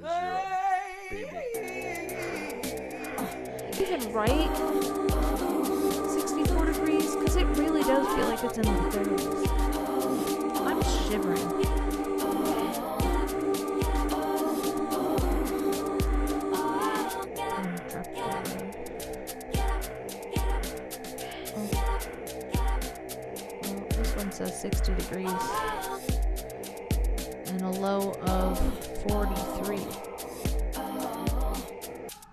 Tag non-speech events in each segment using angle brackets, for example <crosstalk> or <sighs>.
because you're a baby. Even right? 64 degrees? Because it really does feel like it's in the 30s. I'm shivering. Oh. Well, this one says 60 degrees. And a low of 43.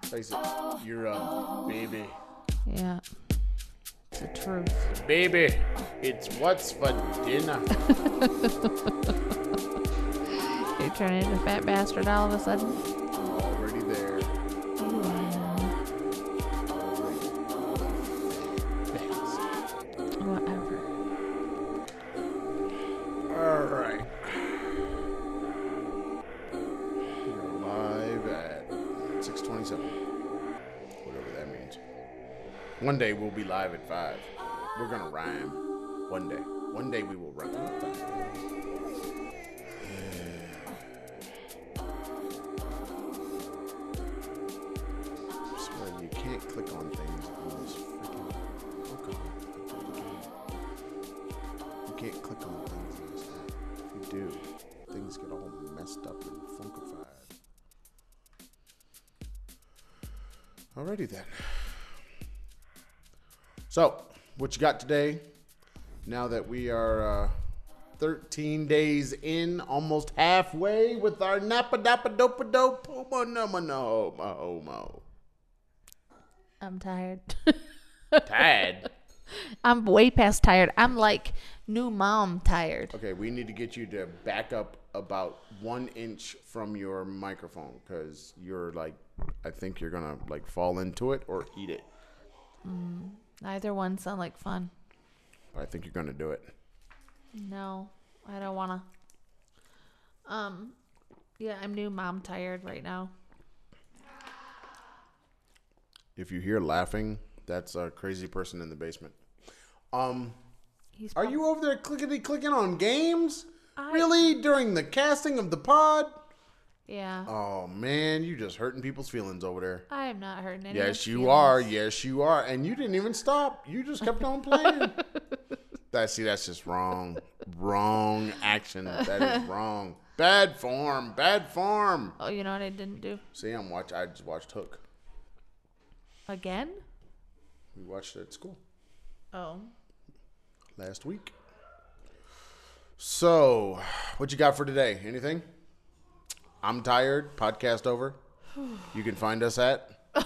Face it, you're a baby. Yeah. It's the truth. Baby, it's what's for dinner. <laughs> You're turning into a fat bastard all of a sudden. One day we'll be live at 5. We're to rhyme. One day. One day we will what you got today? Now that we are uh, 13 days in, almost halfway with our Napa Dapa Dopa Dope Homo Numa No Homo Homo. I'm tired. Tad. <laughs> I'm way past tired. I'm like new mom tired. Okay, we need to get you to back up about one inch from your microphone because you're like, I think you're gonna like fall into it or eat it. Neither one sound like fun. I think you're gonna do it. No, I don't wanna. Um, yeah, I'm new mom tired right now. If you hear laughing, that's a crazy person in the basement. Um, He's are you over there clickety clicking on games? I- Really? During the casting of the pod? Yeah, Oh man, you just hurting people's feelings over there. I am not hurting any. Yes, you are. Yes, you are. And you didn't even stop. You just kept on playing. <laughs> that see, that's just wrong. Wrong action. That is wrong. Bad form. Bad form. Oh, you know what I didn't do See, I'm watch. I just watched Hook. again? We watched it at school Oh, last week. So, what you got for today? Anything? I'm tired. Podcast over. You can find us at. Is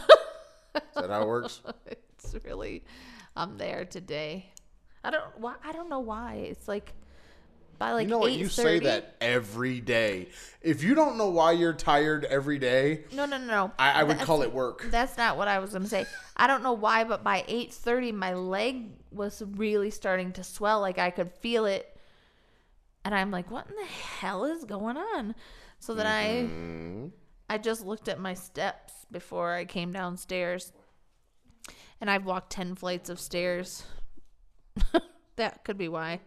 that how it works? <laughs> it's really. I'm there today. I don't. Why? I don't know why. It's like by like You know what? You say that every day. If you don't know why you're tired every day, No, no, no, no. I, I would That's- call it work. That's not what I was gonna say. I don't know why, but by eight thirty, my leg was really starting to swell. Like I could feel it, and I'm like, "What in the hell is going on?" So then Mm-hmm. I, I just looked at my steps before I came downstairs, and I've walked ten flights of stairs. <laughs> that could be why.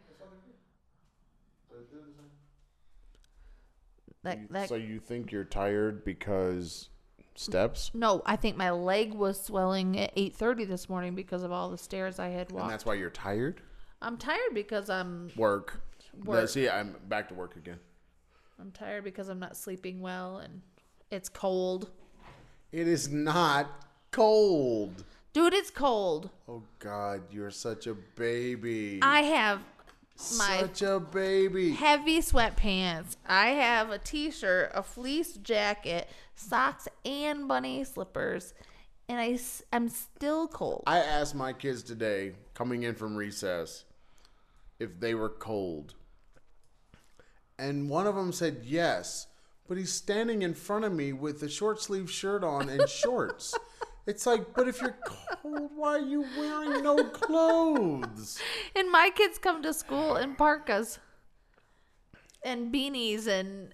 That that So you think you're tired because steps? No, I think my leg was swelling at 8:30 this morning because of all the stairs I had And walked. that's why you're tired? I'm tired because I'm Work. Work. See, I'm back to work again. I'm tired because I'm not sleeping well and it's cold. It is not cold. Dude, it's cold. Oh God, you're such a baby. I have my such a baby. heavy sweatpants. I have a t-shirt, a fleece jacket, socks and bunny slippers, and I I'm still cold. I asked my kids today, coming in from recess, if they were cold. And one of them said yes, but he's standing in front of me with a short sleeve shirt on and <laughs> shorts. It's like, but if you're cold, why are you wearing no clothes? And my kids come to school in parkas and beanies <laughs> and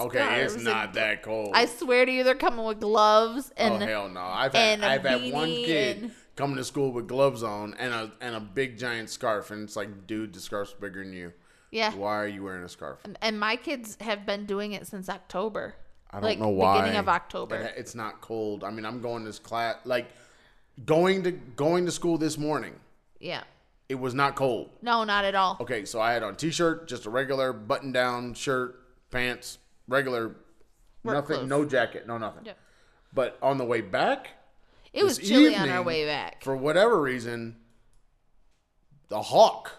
Okay, it's not and- that cold. I swear to you, they're coming with gloves oh, and oh hell no! I've had and a I've had one kid and- coming to school with gloves on and a and a big giant scarf, and it's like, dude, the scarf's bigger than you. Yeah. Why are you wearing a scarf? And my kids have been doing it since October. I don't Like, know why. beginning of October. It's not cold. I mean, I'm going to class like going to going to school this morning. Yeah. It was not cold. No, not at all. Okay, so I had on t-shirt, just a regular button-down shirt, pants, regular, Work nothing, clothes. no jacket, no nothing. Yep. But on the way back, It was this chilly on our way back. for whatever reason, the hawk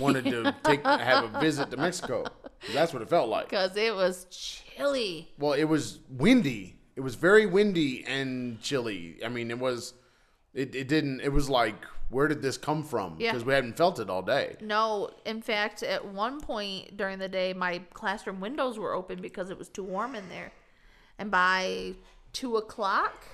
wanted to take have a visit to Mexico. That's what it felt like. Because it was chilly. Well, it was windy. It was very windy and chilly. I mean, it was. It, it didn't. It was like, where did this come from? Yeah. Because we hadn't felt it all day. No, in fact, at one point during the day, my classroom windows were open because it was too warm in there. And by two o'clock,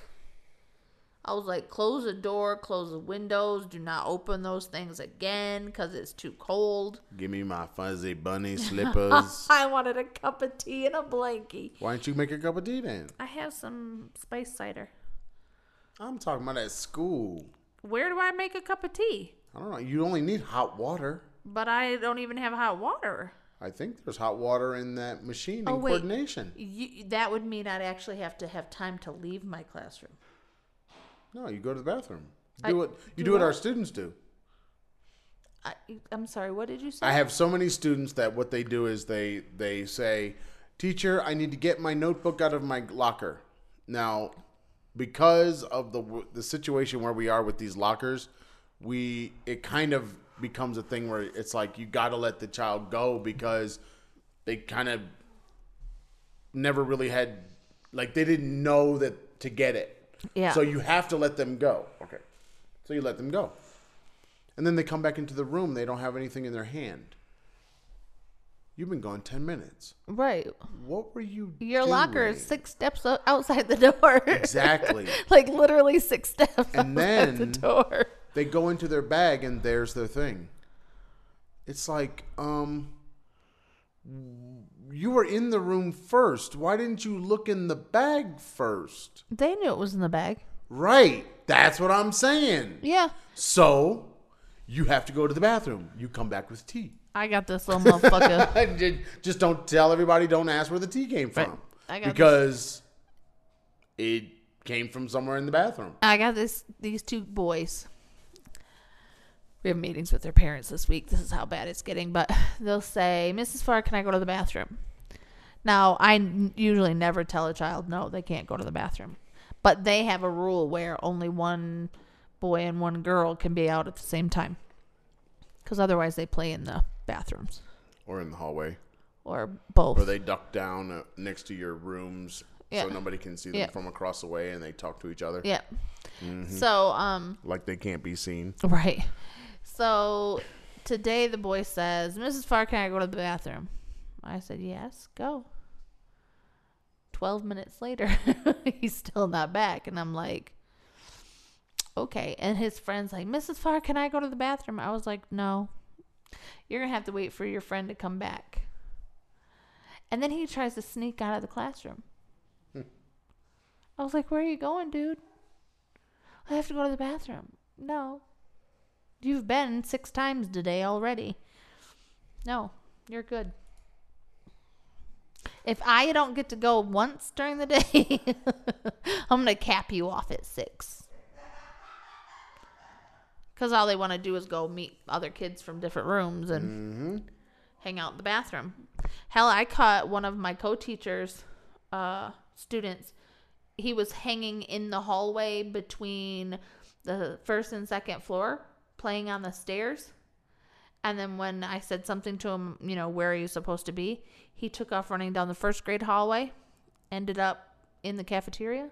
I was like, close the door, close the windows, do not open those things again because it's too cold. <laughs> Give me my fuzzy bunny <laughs> slippers. I wanted a cup of tea and a blankie. Why don't you make a cup of tea then? I have some spice cider. I'm talking about at school. Where do I make a cup of tea? I don't know. You only need hot water. But I don't even have hot water. I think there's hot water in that machine oh, in Oh, wait. coordination. You, that would mean I'd actually have to have time to leave my classroom. No, you go to the bathroom. You I- do what you do do what what? our students do. I, I'm sorry, what did you say? I have so many students that what they do is they they say, "Teacher, I need to get my notebook out of my locker." Now, because of the the situation where we are with these lockers, we it kind of becomes a thing where it's like you got to let the child go because they kind of never really had like they didn't know that to get it. Yeah. So you have to let them go. Okay. So you let them go. And then they come back into the room, they don't have anything in their hand. You've been gone 10 minutes. right. What were you Your locker is six steps outside the door. Exactly. <laughs> like literally six steps And <laughs> outside the then- door. They go into their bag and there's their thing. It's like, um, you were in the room first. Why didn't you look in the bag first? They knew it was in the bag. Right. That's what I'm saying. Yeah. So you have to go to the bathroom. You come back with tea. I got this little motherfucker. <laughs> Just don't tell everybody. Don't ask where the tea came from, Right. I got because it came from somewhere in the bathroom. I got this these two boys. We have meetings with their parents this week. This is how bad it's getting, but <sighs> they'll say, "Mrs. Farr, can I go to the bathroom?" Now, I n- usually never tell a child no, they can't go to the bathroom. But they have a rule where only one boy and one girl can be out at the same time. Cuz otherwise they play in the bathrooms Or in the hallway, or both. or they duck down uh, next to your rooms Yeah. so nobody can see them Yeah. from across the way, and they talk to each other yeah. Mm-hmm. So, um like they can't be seen. Right. So today the boy says, Mrs. Farr, can I go to the bathroom? I said, Yes, go. 12 minutes later, <laughs> he's still not back. And I'm like, Okay. And his friend's like, Mrs. Farr, can I go to the bathroom? I was like, No. You're going to have to wait for your friend to come back. And then he tries to sneak out of the classroom. Hmm. I was like, Where are you going, dude? I have to go to the bathroom. No. You've been six times today already. No, you're good. If I don't get to go once during the day, <laughs> I'm going to cap you off at six. Because all they want to do is go meet other kids from different rooms and hang out in the bathroom. Hell, I caught one of my co teachers' uh, students. He was hanging in the hallway between the first and second floor, playing on the stairs. And then when I said something to him, you know, where are you supposed to be? He took off running down the first grade hallway, ended up in the cafeteria.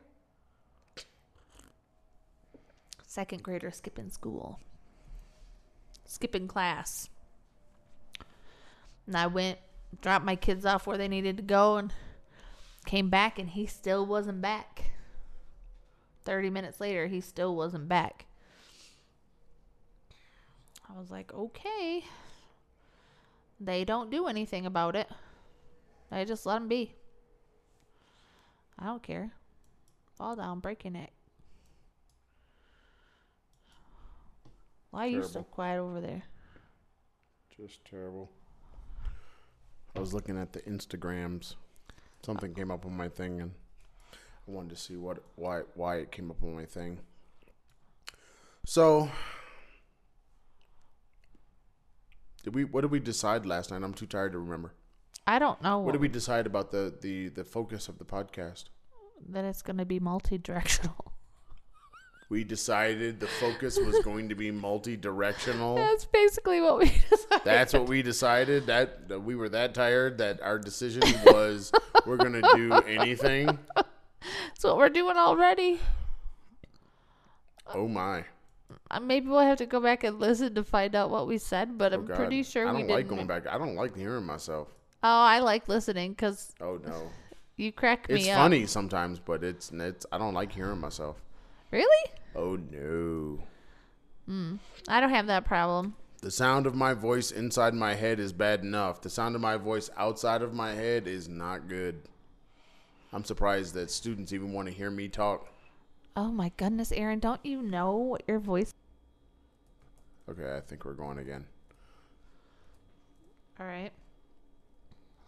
Second grader skipping school, skipping class. And I went, dropped my kids off where they needed to go, and came back, and he still wasn't back. 30 minutes later, he still wasn't back. I was like, okay. They don't do anything about it. They just let them be. I don't care. Fall down, break your neck. Why are you so quiet over there? Just terrible. I was looking at the Instagrams Something came up on my thing, and I wanted to see what why why it came up on my thing. So, did we? What did we decide last night? I'm too tired to remember. I don't know What did we decide about the the the focus of the podcast? that it's going to be multi-directional. <laughs> We decided the focus was going to be multi-directional. That's basically what we <laughs> decided. That's what we decided. That, that we were that tired that our decision was <laughs> we're gonna do anything. That's what we're doing already. Oh my! Uh, Maybe we'll have to go back and listen to find out what we said, but Oh I'm God. pretty sure I we don't didn't. like going back. I don't like hearing myself. Oh, I like listening because Oh no! <laughs> you crack me It's up. funny sometimes, but it's it's. I don't like hearing myself. Really? Oh no! Hmm. I don't have that problem. The sound of my voice inside my head is bad enough. The sound of my voice outside of my head is not good. I'm surprised that students even want to hear me talk. Oh my goodness, Aaron, don't you know what your voice? Okay, I think we're going again. All right.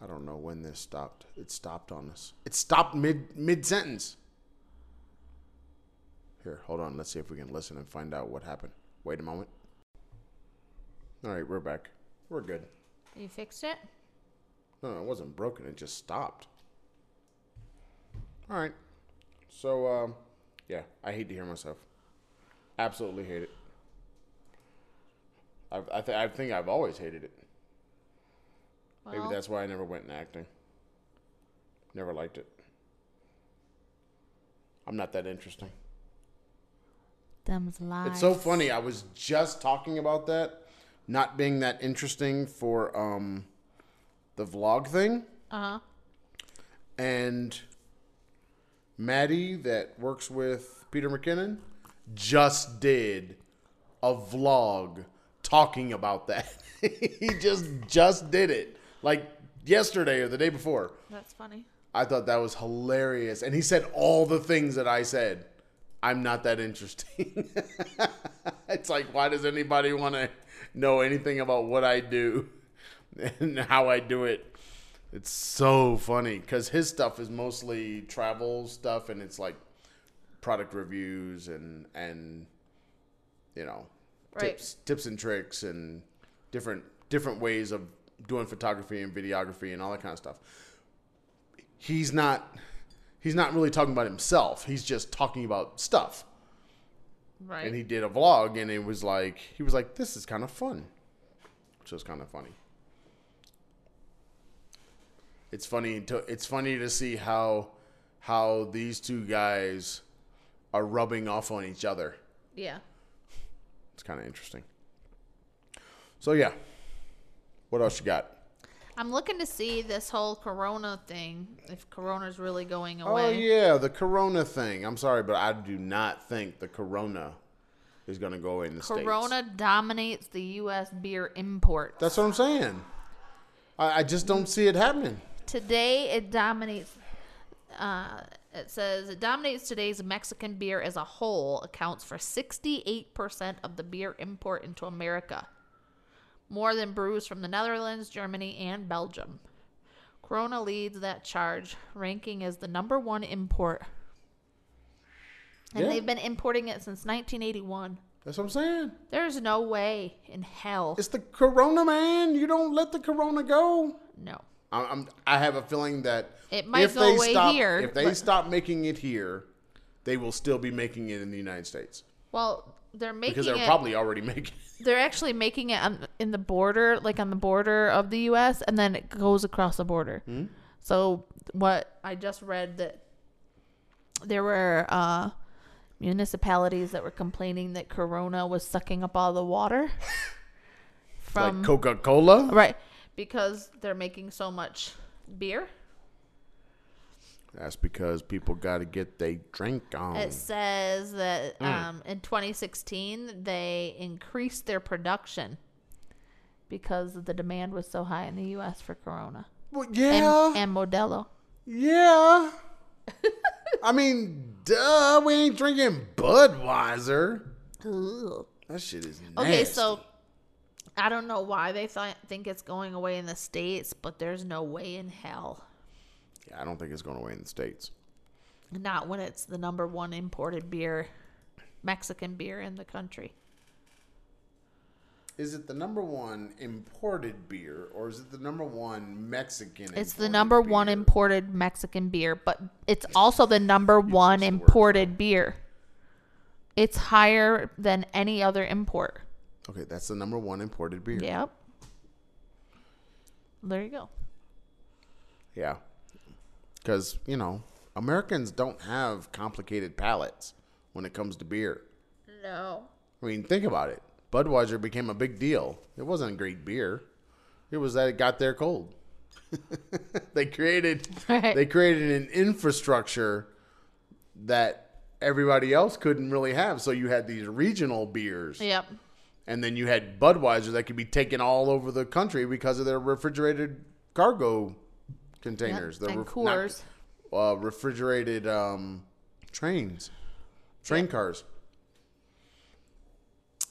I don't know when this stopped. It stopped on us. It stopped mid mid sentence. Here, hold on. Let's see if we can listen and find out what happened. Wait a moment. All right, we're back. We're good. You fixed it? No, it wasn't broken. It just stopped. All right. So, um, yeah, I hate to hear myself. Absolutely hate it. I I, th- I think I've always hated it. Maybe that's why I never went in acting. Never liked it. I'm not that interesting. them's lies. It's so funny. I was just talking about that not being that interesting for um the vlog thing Uh huh. and Maddie that works with Peter McKinnon just did a vlog talking about that. <laughs> he just just did it like yesterday or the day before. That's funny. I thought that was hilarious. And he said all the things that I said. I'm not that interesting. <laughs> it's like, why does anybody want to know anything about what I do <laughs> and how I do it? It's so funny because his stuff is mostly travel stuff and it's like product reviews and, and you know, Right. tips, tips and tricks and different, different ways of doing photography and videography and all that kind of stuff he's not he's not really talking about himself. He's just talking about stuff. Right. And he did a vlog and it was like he was like this is kind of fun. Which was kind of funny. It's funny to it's funny to see how how these two guys are rubbing off on each other. yeah. It's kind of interesting. So yeah. What else you got? I'm looking to see this whole Corona thing. If Corona's really going away. Oh yeah, the corona thing. I'm sorry, but I do not think the corona is going to go away in the states. Corona dominates the U.S. beer import. That's what I'm saying. I, I just don't see it happening. Today, it dominates. Uh, it says it dominates today's Mexican beer as a whole, accounts for 68% of the beer import into America, more than brews from the Netherlands, Germany, and Belgium. Corona leads that charge, ranking as the number one import. And Yeah. they've been importing it since 1981. That's what I'm saying. There's no way in hell. It's the corona, man. You don't let the corona go. No. I- I'm, I have a feeling that It might if go they away stop, here, if they but- stop making it here, they will still be making it in the United States Well, they're making because they're it. probably already <laughs> making. it. they're actually making it on, in the border, like on the border of the U.S., and then it goes across the border. Hmm? So what I just read that there were uh, municipalities that were complaining that Corona was sucking up all the water <laughs> from like Coca Cola. right because they're making so much beer. That's because people got to get their drink on. It says that Hmm. um, in 2016 they increased their production because the demand was so high in the U.S. for Corona Well, and, yeah, and Modelo. yeah. <laughs> I mean, duh, we ain't drinking Budweiser. That shit is nasty. Okay, so I don't know why they th- think it's going away in the states, but there's no way in hell. Yeah, I don't think it's going away in the states. Not when it's the number one imported beer, Mexican beer in the country. Is it the number one imported beer, or is it the number one Mexican? It's the number one imported Mexican beer, but it's also the number one twist the words imported beer. It's higher than any other import. Okay, that's the number one imported beer. Yep. There you go. Yeah. Because, you know, Americans don't have complicated palates when it comes to beer. No. I mean, think about it. Budweiser became a big deal. It wasn't a great beer. It was that it got there cold. <laughs> they created Right. they created an infrastructure that everybody else couldn't really have. So you had these regional beers. Yep. And then you had Budweiser that could be taken all over the country because of their refrigerated cargo containers. Yep, Their and ref- not- uh, refrigerated um, trains, train cars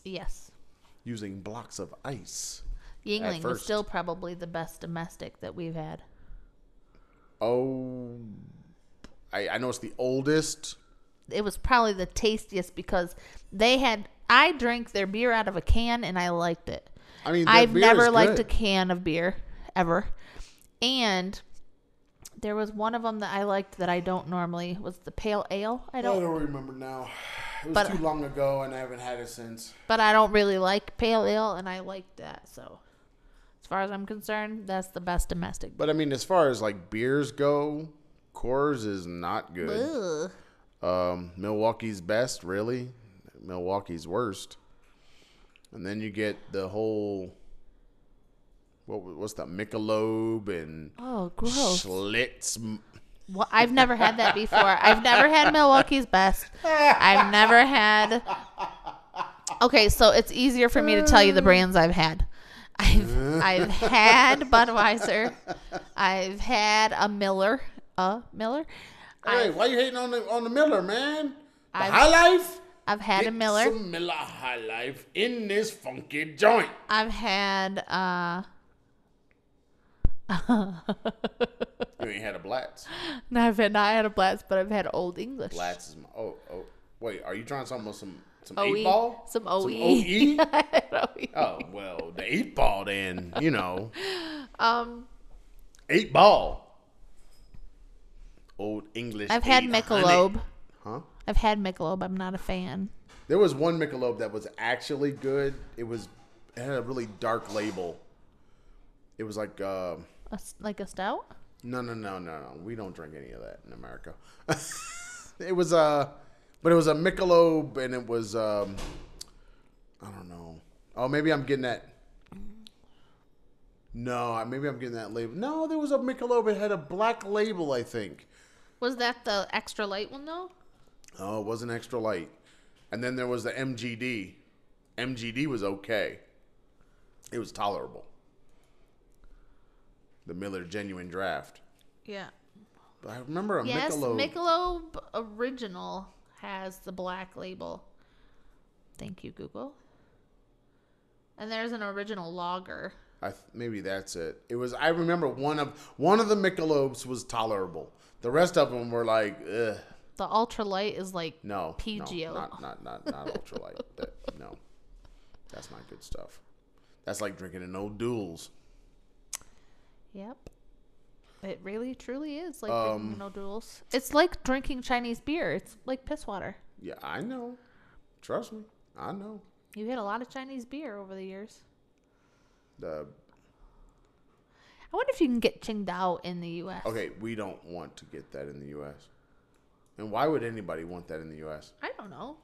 Yes. using blocks of ice. Yuengling was still probably the best domestic that we've had. Oh, I, I know it's the oldest. It was probably the tastiest because they had. I drank their beer out of a can and I liked it. I mean, I've never liked good. a can of beer ever. And there was one of them that I liked that I don't normally was the pale ale. I I don't, don't remember now. It was But- too long ago, and I haven't had it since. but I don't really like pale ale, and I liked that. So, as far as I'm concerned, that's the best domestic. But I mean, as far as like beers go, Coors is not good. Um, Milwaukee's best, really. Milwaukee's worst. And then you get the whole what what's that Michelob and Oh, gross. Schlitz. Well, I've never had that before. I've never had Milwaukee's best. I've never had. Okay, so it's easier for me to tell you the brands I've had. I've I've had Budweiser. I've had a Miller. A Miller. Hey, I've, why you hating on the on the Miller, man? The I've- High Life. I've had a Miller. Some Miller High Life in this funky joint. I've had uh <laughs> You ain't had a Blatz. no, I've had not had a Blatz, but I've had Old English. Blatz is my, oh oh wait. Are you trying something with some some OE. eight ball? Some Some OE. OE? OE. Oh well, the eight ball then. You know, <laughs> Um, eight ball. Old English. I've had 800. Michelob. Huh? I've had Michelob. I'm not a fan. There was one Michelob that was actually good. It was it had a really dark label. It was like uh, A s like a stout. no no no no no. We don't drink any of that in America. <laughs> it was a, but it was a Michelob and it was um I don't know. Oh, maybe I'm getting that. No, maybe I'm getting that label. No, there was a Michelob. It had a black label, I think. Was that the extra light one though? Oh, it wasn't extra light. And then there was the MGD. MGD was okay. It was tolerable. The Miller Genuine Draft. Yeah. But I remember a Yes, Michelob. Michelob Original has the black label. Thank you, Google. And there's an original lager. I th- maybe that's it. It was. I remember one of one of the Michelobs was tolerable. The rest of them were like, ugh, The ultralight is like no, PGO. no, not not not not ultralight. <laughs> that, no, that's not good stuff. That's like drinking an O'Doul's. Yep. It really truly is like Um, drinking no duels. It's like drinking Chinese beer. It's like piss water. Yeah, I know. Trust me, I know. You had a lot of Chinese beer over the years. The I wonder if you can get Tsingtao in the U.S. okay, we don't want to get that in the U.S. And why would anybody want that in the U.S.? I don't know.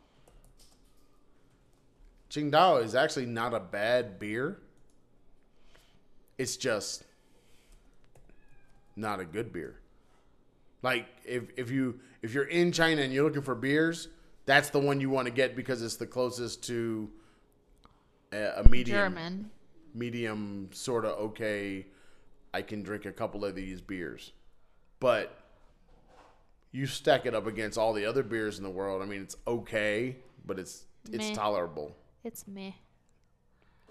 Tsingtao is actually not a bad beer. It's just not a good beer. Like if if you if you're in China and you're looking for beers, that's the one you want to get because it's the closest to a, a medium German. medium sort of okay. I can drink a couple of these beers, but you stack it up against all the other beers in the world. I mean, it's okay, but it's it's Meh. tolerable. It's meh.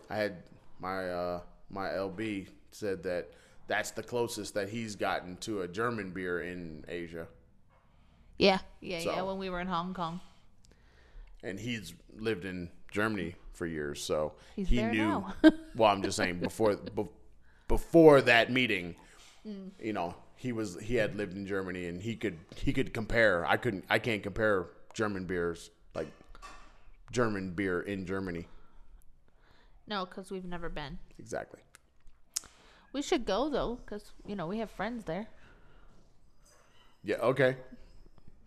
I had my uh, my LB said that that's the closest that he's gotten to a German beer in Asia. Yeah, yeah, yeah. When we were in Hong Kong, and he's lived in Germany for years, so He's he knew. <laughs> well, I'm just saying before be, before that meeting, <laughs> Mm. you know, he was he had lived in Germany and he could he could compare. I couldn't I can't compare German beers like German beer in Germany no, because we've never been. exactly. We should go though, because you know we have friends there. Yeah, okay.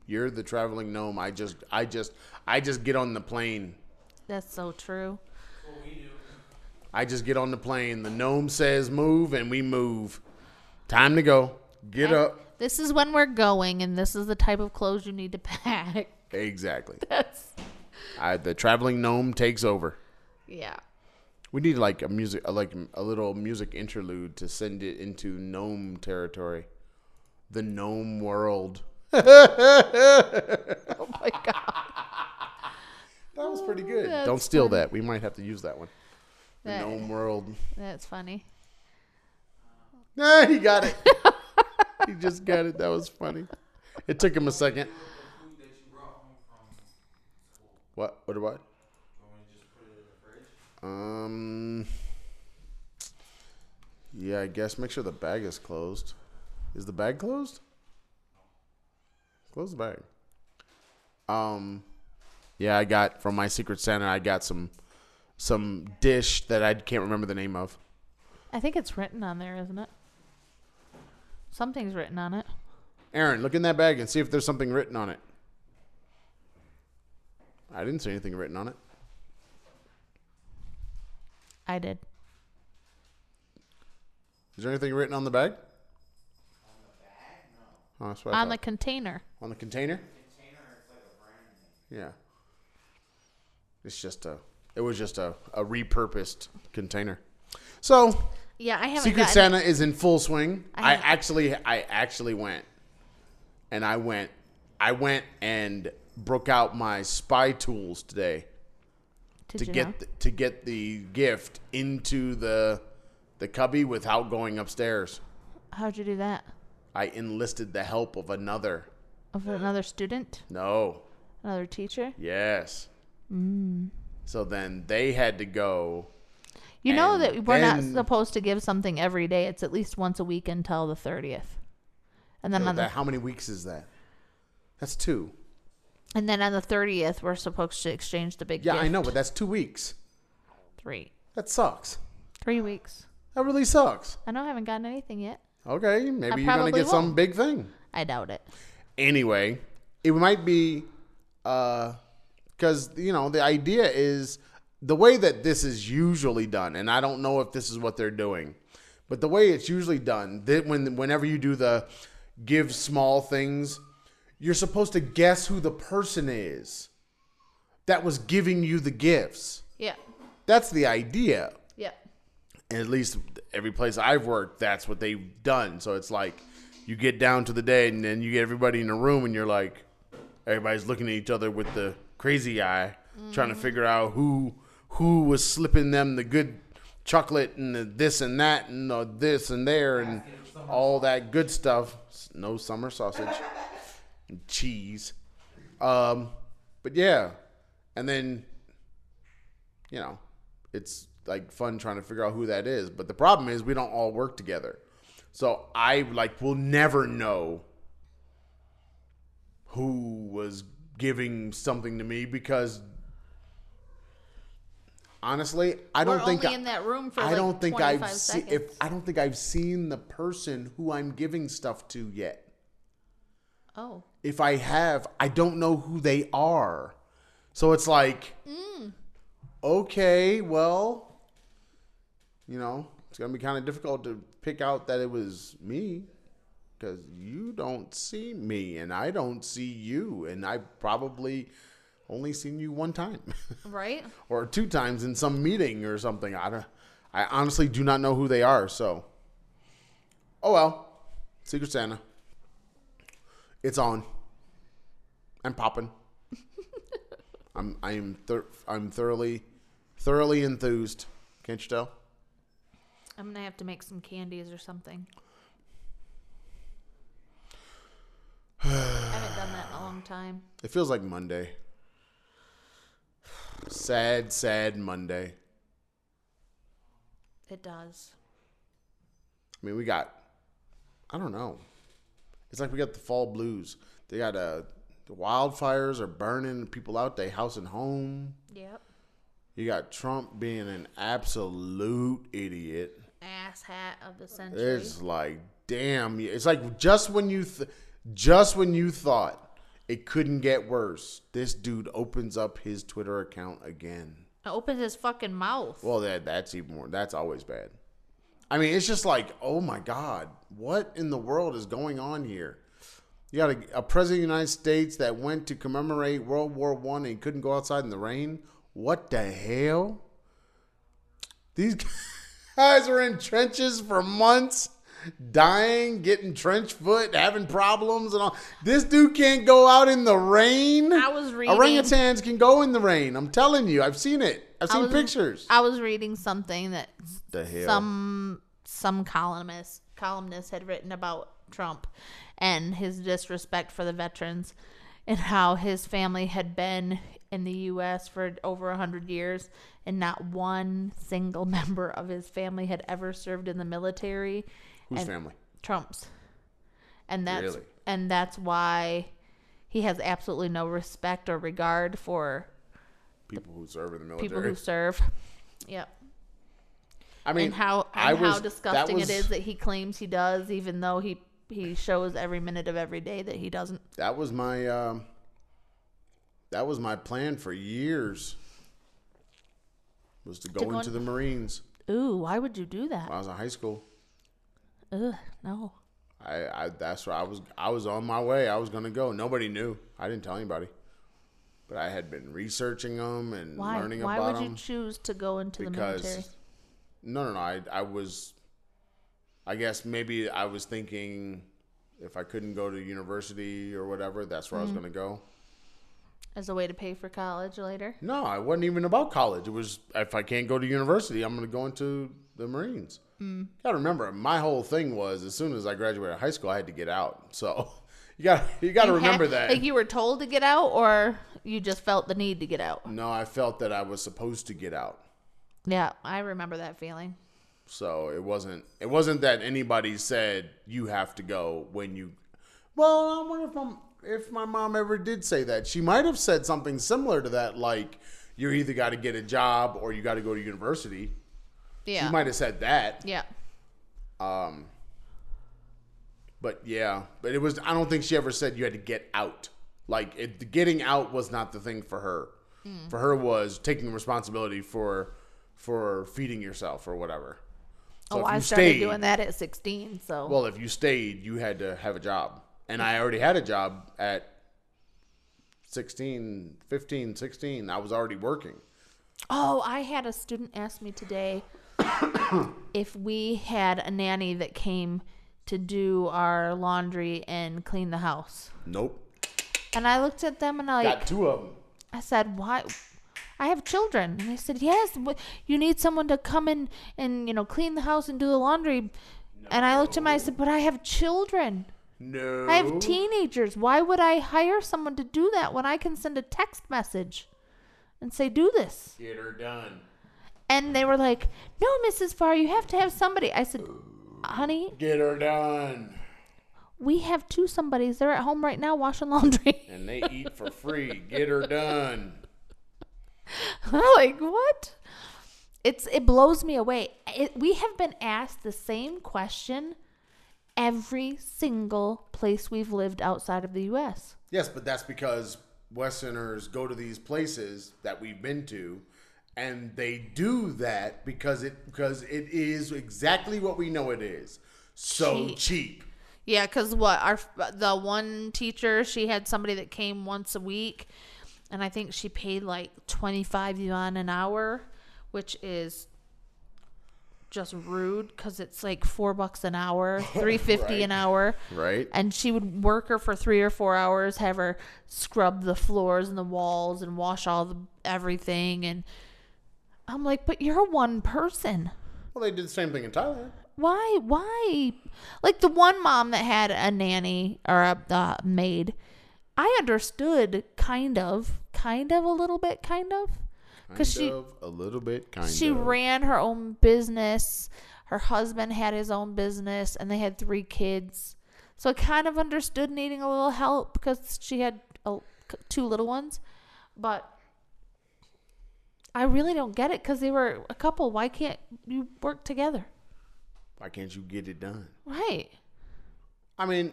You're the traveling gnome. I just I just I just get on the plane. That's so true. I just get on the plane. The gnome says move and we move. Time to go. Get up. This is when we're going, and this is the type of clothes you need to <laughs> pack. Exactly. <laughs> That's I, the traveling gnome takes over. yeah. We need like a music, like a little music interlude to send it into gnome territory, the gnome world. <laughs> Oh my god. That was pretty good. That's Don't steal funny. that. We might have to use that one. The That- gnome world. That's funny. Nah, he got it. He just got it. That was funny. It took him a second. What? What? The fridge? Um. Yeah, I guess make sure the bag is closed. Is the bag closed? Close the bag. Um. Yeah, I got from my Secret Santa. I got some some dish that I can't remember the name of. I think it's written on there, isn't it? Something's written on it. Aaron, look in that bag and see if there's something written on it. I didn't see anything written on it. I did. Oh, Is there anything written on the bag? Oh, that's what I On the container. on the container. Container, it's like a brand name. Yeah. It's just a. It was just a, a repurposed container. So Yeah, I haven't Secret Santa is in full swing. I I, actually, I actually went, and I went, I went and broke out my spy tools today Did to get know? the, to get the gift into the the cubby without going upstairs. How'd you do that? I enlisted the help of another. Of another student? No, Another teacher? yes. Mm. So then they had to go. You know And that we're not then- supposed to give something every day. It's at least once a week until the 30th. And then on the That, how many weeks is that? That's two. and then on the 30th we're supposed to exchange the big Yeah, I gift. know, but that's two weeks. 3. That sucks. 3 weeks. That really sucks. I know I haven't gotten anything yet. Okay, maybe you're gonna probably get some won't. big thing. I doubt it. Anyway, it might be uh, because you know the idea is the way that this is usually done, and I don't know if this is what they're doing, but the way it's usually done, that when whenever you do the give small things, you're supposed to guess who the person is that was giving you the gifts. Yeah. That's the idea. Yeah. And at least every place I've worked, that's what they've done. So it's like you get down to the day, and then you get everybody in a room, and you're like, everybody's looking at each other with the crazy eye, trying to mm-hmm. figure out who who was slipping them the good chocolate and the this and that and the this and there and all that good stuff. No summer sausage, cheese. Um, but yeah, and then you know, it's like fun trying to figure out who that is. But the problem is we don't all work together. So I like will never know who was giving something to me because honestly, I don't We're think I, in that room for I like don't think I've 25 seen if I don't think I've seen the person who I'm giving stuff to yet. Oh. If I have, I don't know who they are. So it's like, mm. okay, well, you know, it's going to be kind of difficult to pick out that it was me because you don't see me and I don't see you. And I've probably only seen you one time <laughs> Right? or two times in some meeting or something. I, don't, I honestly do not know who they are. So, oh well, Secret Santa. It's on. I'm popping. <laughs> I'm I'm thir- I'm thoroughly thoroughly enthused. Can't you tell? I'm gonna have to make some candies or something. <sighs> I haven't done that in a long time. It feels like Monday. Sad, sad Monday. It does. I mean, we got, I don't know. It's like we got the fall blues. They got uh, the wildfires are burning people out their house and home. Yep. You got Trump being an absolute idiot. Ass hat of the century. It's like, damn. It's like just when you, th- just when you thought it couldn't get worse, this dude opens up his Twitter account again. Opens his fucking mouth. Well, that that's even more. That's always bad. I mean, it's just like, oh my god, what in the world is going on here? You got a, a president of the United States that went to commemorate World War One and couldn't go outside in the rain. What the hell? These <laughs> guys were in trenches for months, dying, getting trench foot, having problems, and all. This dude can't go out in the rain. I was reading- Orangutans can go in the rain. I'm telling you, I've seen it. I've I seen was- pictures. I was reading something that The hell? some some columnist columnist had written about Trump and his disrespect for the veterans and how his family had been in the US for over a 100 years and not one single <laughs> member of his family had ever served in the military Whose family? Trump's. And that's Really? and that's why he has absolutely no respect or regard for People who serve in the military. people who serve. Yep. I mean, and how I and how was- disgusting was, it is that he claims he does, even though he he shows every minute of every day that he doesn't. That was my. Um, that was my plan for years. Was to go go into in- the Marines Ooh, why would you do when that? I was in high school. Ugh, no. I, I that's where I was. I was on my way. I was gonna go. Nobody knew. I didn't tell anybody. But I had been researching them and Why? learning Why about them. Why would you choose to go into the military? no, no, no. I I was. I guess maybe I was thinking if I couldn't go to university or whatever, that's where I was Mm-hmm. gonna go. As a way to pay for college later. No, I wasn't even about college. It was if I can't go to university, I'm going to go into the Marines. Mm. Got to remember, my whole thing was as soon as I graduated high school, I had to get out. So <laughs> you got you got to remember had- that. Like you were told to get out, or you just felt the need to get out. no, I felt that I was supposed to get out. Yeah, I remember that feeling. So it wasn't it wasn't that anybody said you have to go when you. Well, I wonder if my if my mom ever did say that. She might have said something similar to that, like you either got to get a job or you got to go to university. Yeah. She might have said that. yeah. Um, but yeah, but it was. I don't think she ever said you had to get out. Like it, getting out was not the thing for her. For her was taking responsibility for for feeding yourself or whatever. So oh, I started stayed- doing that at 16. So Well, if you stayed, you had to have a job, and I already had a job at 16, 15, 16. I was already working. Oh, I had a student ask me today <coughs> if we had a nanny that came to do our laundry and clean the house. Nope. And I looked at them and I like Got two of them. I said, "Why? I have children." And they said, "Yes, but you need someone to come in and you know clean the house and do the laundry." And I looked at them and I said, "But I have children. No. I have teenagers. Why would I hire someone to do that when I can send a text message and say, "Do this"? Get her done. And they were like, "No, Mrs. Farr, you have to have somebody." I said, "Honey, Get her done. we have two somebodies. They're at home right now washing laundry." <laughs> And they eat for free. Get her done. <laughs> I'm like, what? It's it blows me away. It, we have been asked the same question every single place we've lived outside of the U.S. Yes, but that's because Westerners go to these places that we've been to, and they do that because it because it is exactly what we know it is. So Cheap. cheap. Yeah, because what our the one teacher she had somebody that came once a week, and I think she paid like twenty five yuan an hour, which is just rude because it's like four bucks an hour, <laughs> three fifty an hour. Right? and she would work her for three or four hours, have her scrub the floors and the walls and wash all the everything. And I'm like, but you're one person. Well, they did the same thing in Thailand. Why? Why? Like the one mom that had a nanny or a uh, maid, I understood kind of, kind of a little bit, kind of, because she of, a little bit, kind of she of. ran her own business. Her husband had his own business, and they had three kids. So I kind of understood needing a little help because she had a, two little ones, but I really don't get it because they were a couple. Why can't you work together? Why can't you get it done? Right. I mean,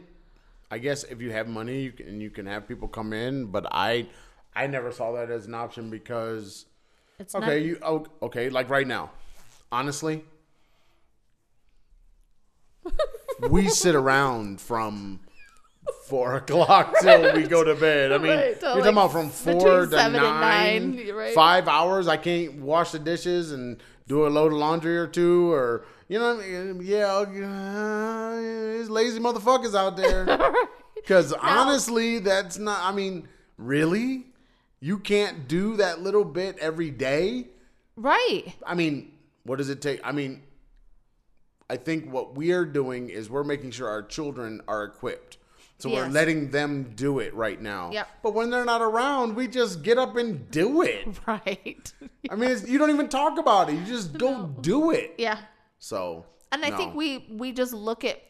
I guess if you have money, you can you can have people come in, but I I never saw that as an option because It's okay, not. you oh, okay, like right now. Honestly, <laughs> we sit around from four o'clock <laughs> till we go to bed. I mean, Right, you're till, talking about from four to nine, nine, right. five hours. I can't wash the dishes and do a load of laundry or two, or you know, what I mean? yeah, uh, there's lazy motherfuckers out there. <laughs> Because honestly, that's not. I mean, really, you can't do that little bit every day. Right. I mean, what does it take? I mean, I think what we are doing is we're making sure our children are equipped. So we're letting them do it right now. Yep. But when they're not around, we just get up and do it. <laughs> Right. I mean, it's, you don't even talk about it. You just go do it. yeah. So. And I no. think we we just look at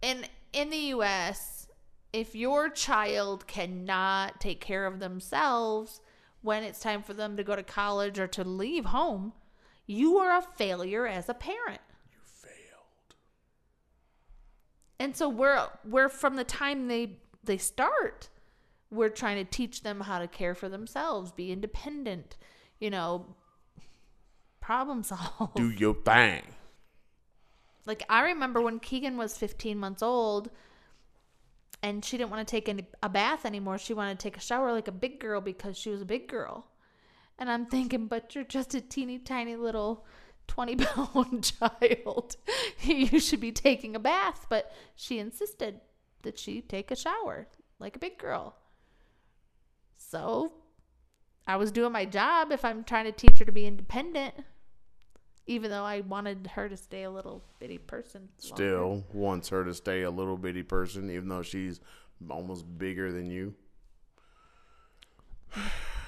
in in the US, if your child cannot take care of themselves when it's time for them to go to college or to leave home, you are a failure as a parent. And so we're we're from the time they they start, we're trying to teach them how to care for themselves, be independent, you know, problem solve. Do your thing. Like I remember when Keegan was 15 months old and she didn't want to take any, a bath anymore. She wanted to take a shower like a big girl because she was a big girl. And I'm thinking, but you're just a teeny tiny little 20 <laughs> pound child. you should be taking a bath. But she insisted that she take a shower like a big girl. So I was doing my job if I'm trying to teach her to be independent even though I wanted her to stay a little bitty person. longer. Still wants her to stay a little bitty person, even though she's almost bigger than you.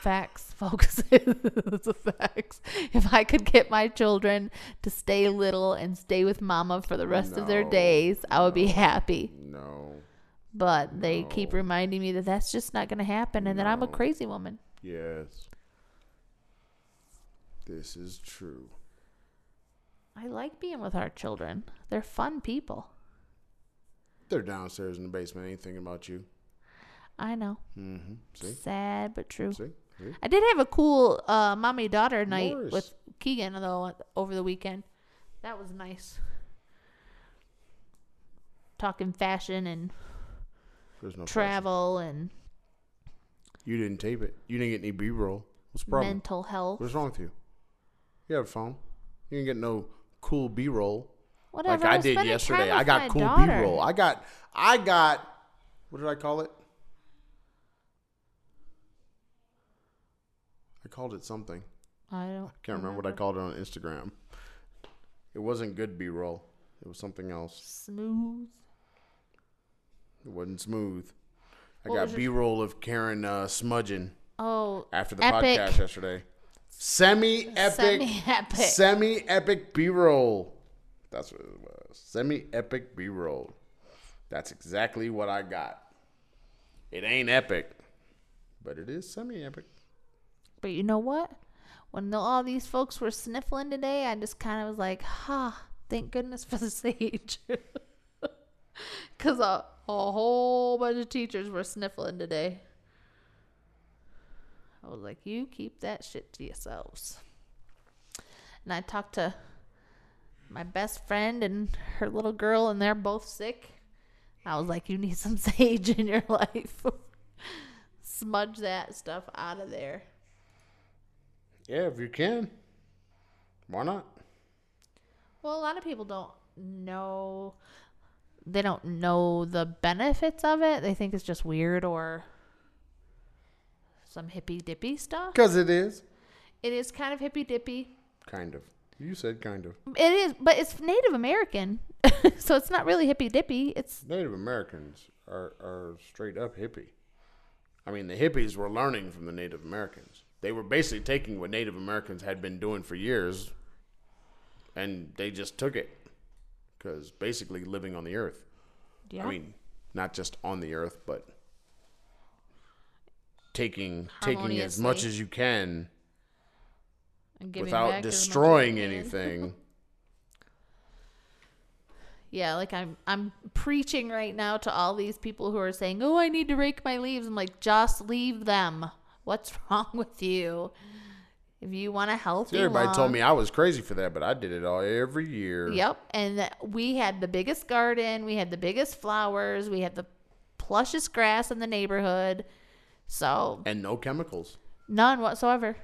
Facts, <laughs> folks. it's a facts. If I could get my children to stay little and stay with mama for the rest of their days, I would be happy. No. But they keep reminding me that that's just not going to happen and that I'm a crazy woman. Yes. This is true. I like being with our children. They're fun people. They're downstairs in the basement. Ain't thinking about you. I know. Mm-hmm. See? Sad but true. See? I did have a cool uh, mommy daughter night Morris. with Keegan though over the weekend. That was nice. Talking fashion and There's no travel and. You didn't tape it. You didn't get any B-roll. What's the problem? mental health. What's wrong with you? You have a phone. You didn't get no cool B-roll Whatever. like I was did spending yesterday. time I with got my cool daughter. B-roll. I got. I got. What did I call it? Called it something. I don't. Can't remember what I called it on Instagram. It wasn't good B roll. It was something else. Smooth. It wasn't smooth. I What got B roll of Karen uh, smudging Oh, after the Epic. podcast yesterday. Semi epic, Semi-epic. semi epic B roll. That's what it was. Semi epic B roll. That's exactly what I got. It ain't epic, but it is semi epic. But you know what? When the, all these folks were sniffling today, I just kind of was like, "Ha! thank goodness for the <laughs> sage," <laughs> because a, a whole bunch of teachers were sniffling today. I was like, "You keep that shit to yourselves." And I talked to my best friend and her little girl, and they're both sick. I was like, "You need some <laughs> sage in your life." Smudge that stuff out of there. Yeah, if you can. Why not? Well, a lot of people don't know. They don't know the benefits of it. They think it's just weird or some hippy dippy stuff. Because it is. It is kind of hippy dippy. Kind of. You said kind of. It is, but it's Native American, <laughs> so it's not really hippy dippy. It's Native Americans are, are straight up hippie. I mean, the hippies were learning from the Native Americans. They were basically taking what Native Americans had been doing for years, and they just took it because basically living on the earth. yeah. I mean, not just on the earth, but taking taking as much as you can and without back as much as destroying anything. <laughs> Yeah, like I'm I'm preaching right now to all these people who are saying, "Oh, I need to rake my leaves." I'm like, "Just leave them. What's <laughs> wrong with you? If you want a healthy everybody told me I was crazy for that, but I did it all every year. Yep, and we had the biggest garden, we had the biggest flowers, we had the plushest grass in the neighborhood. So, And no chemicals. none whatsoever.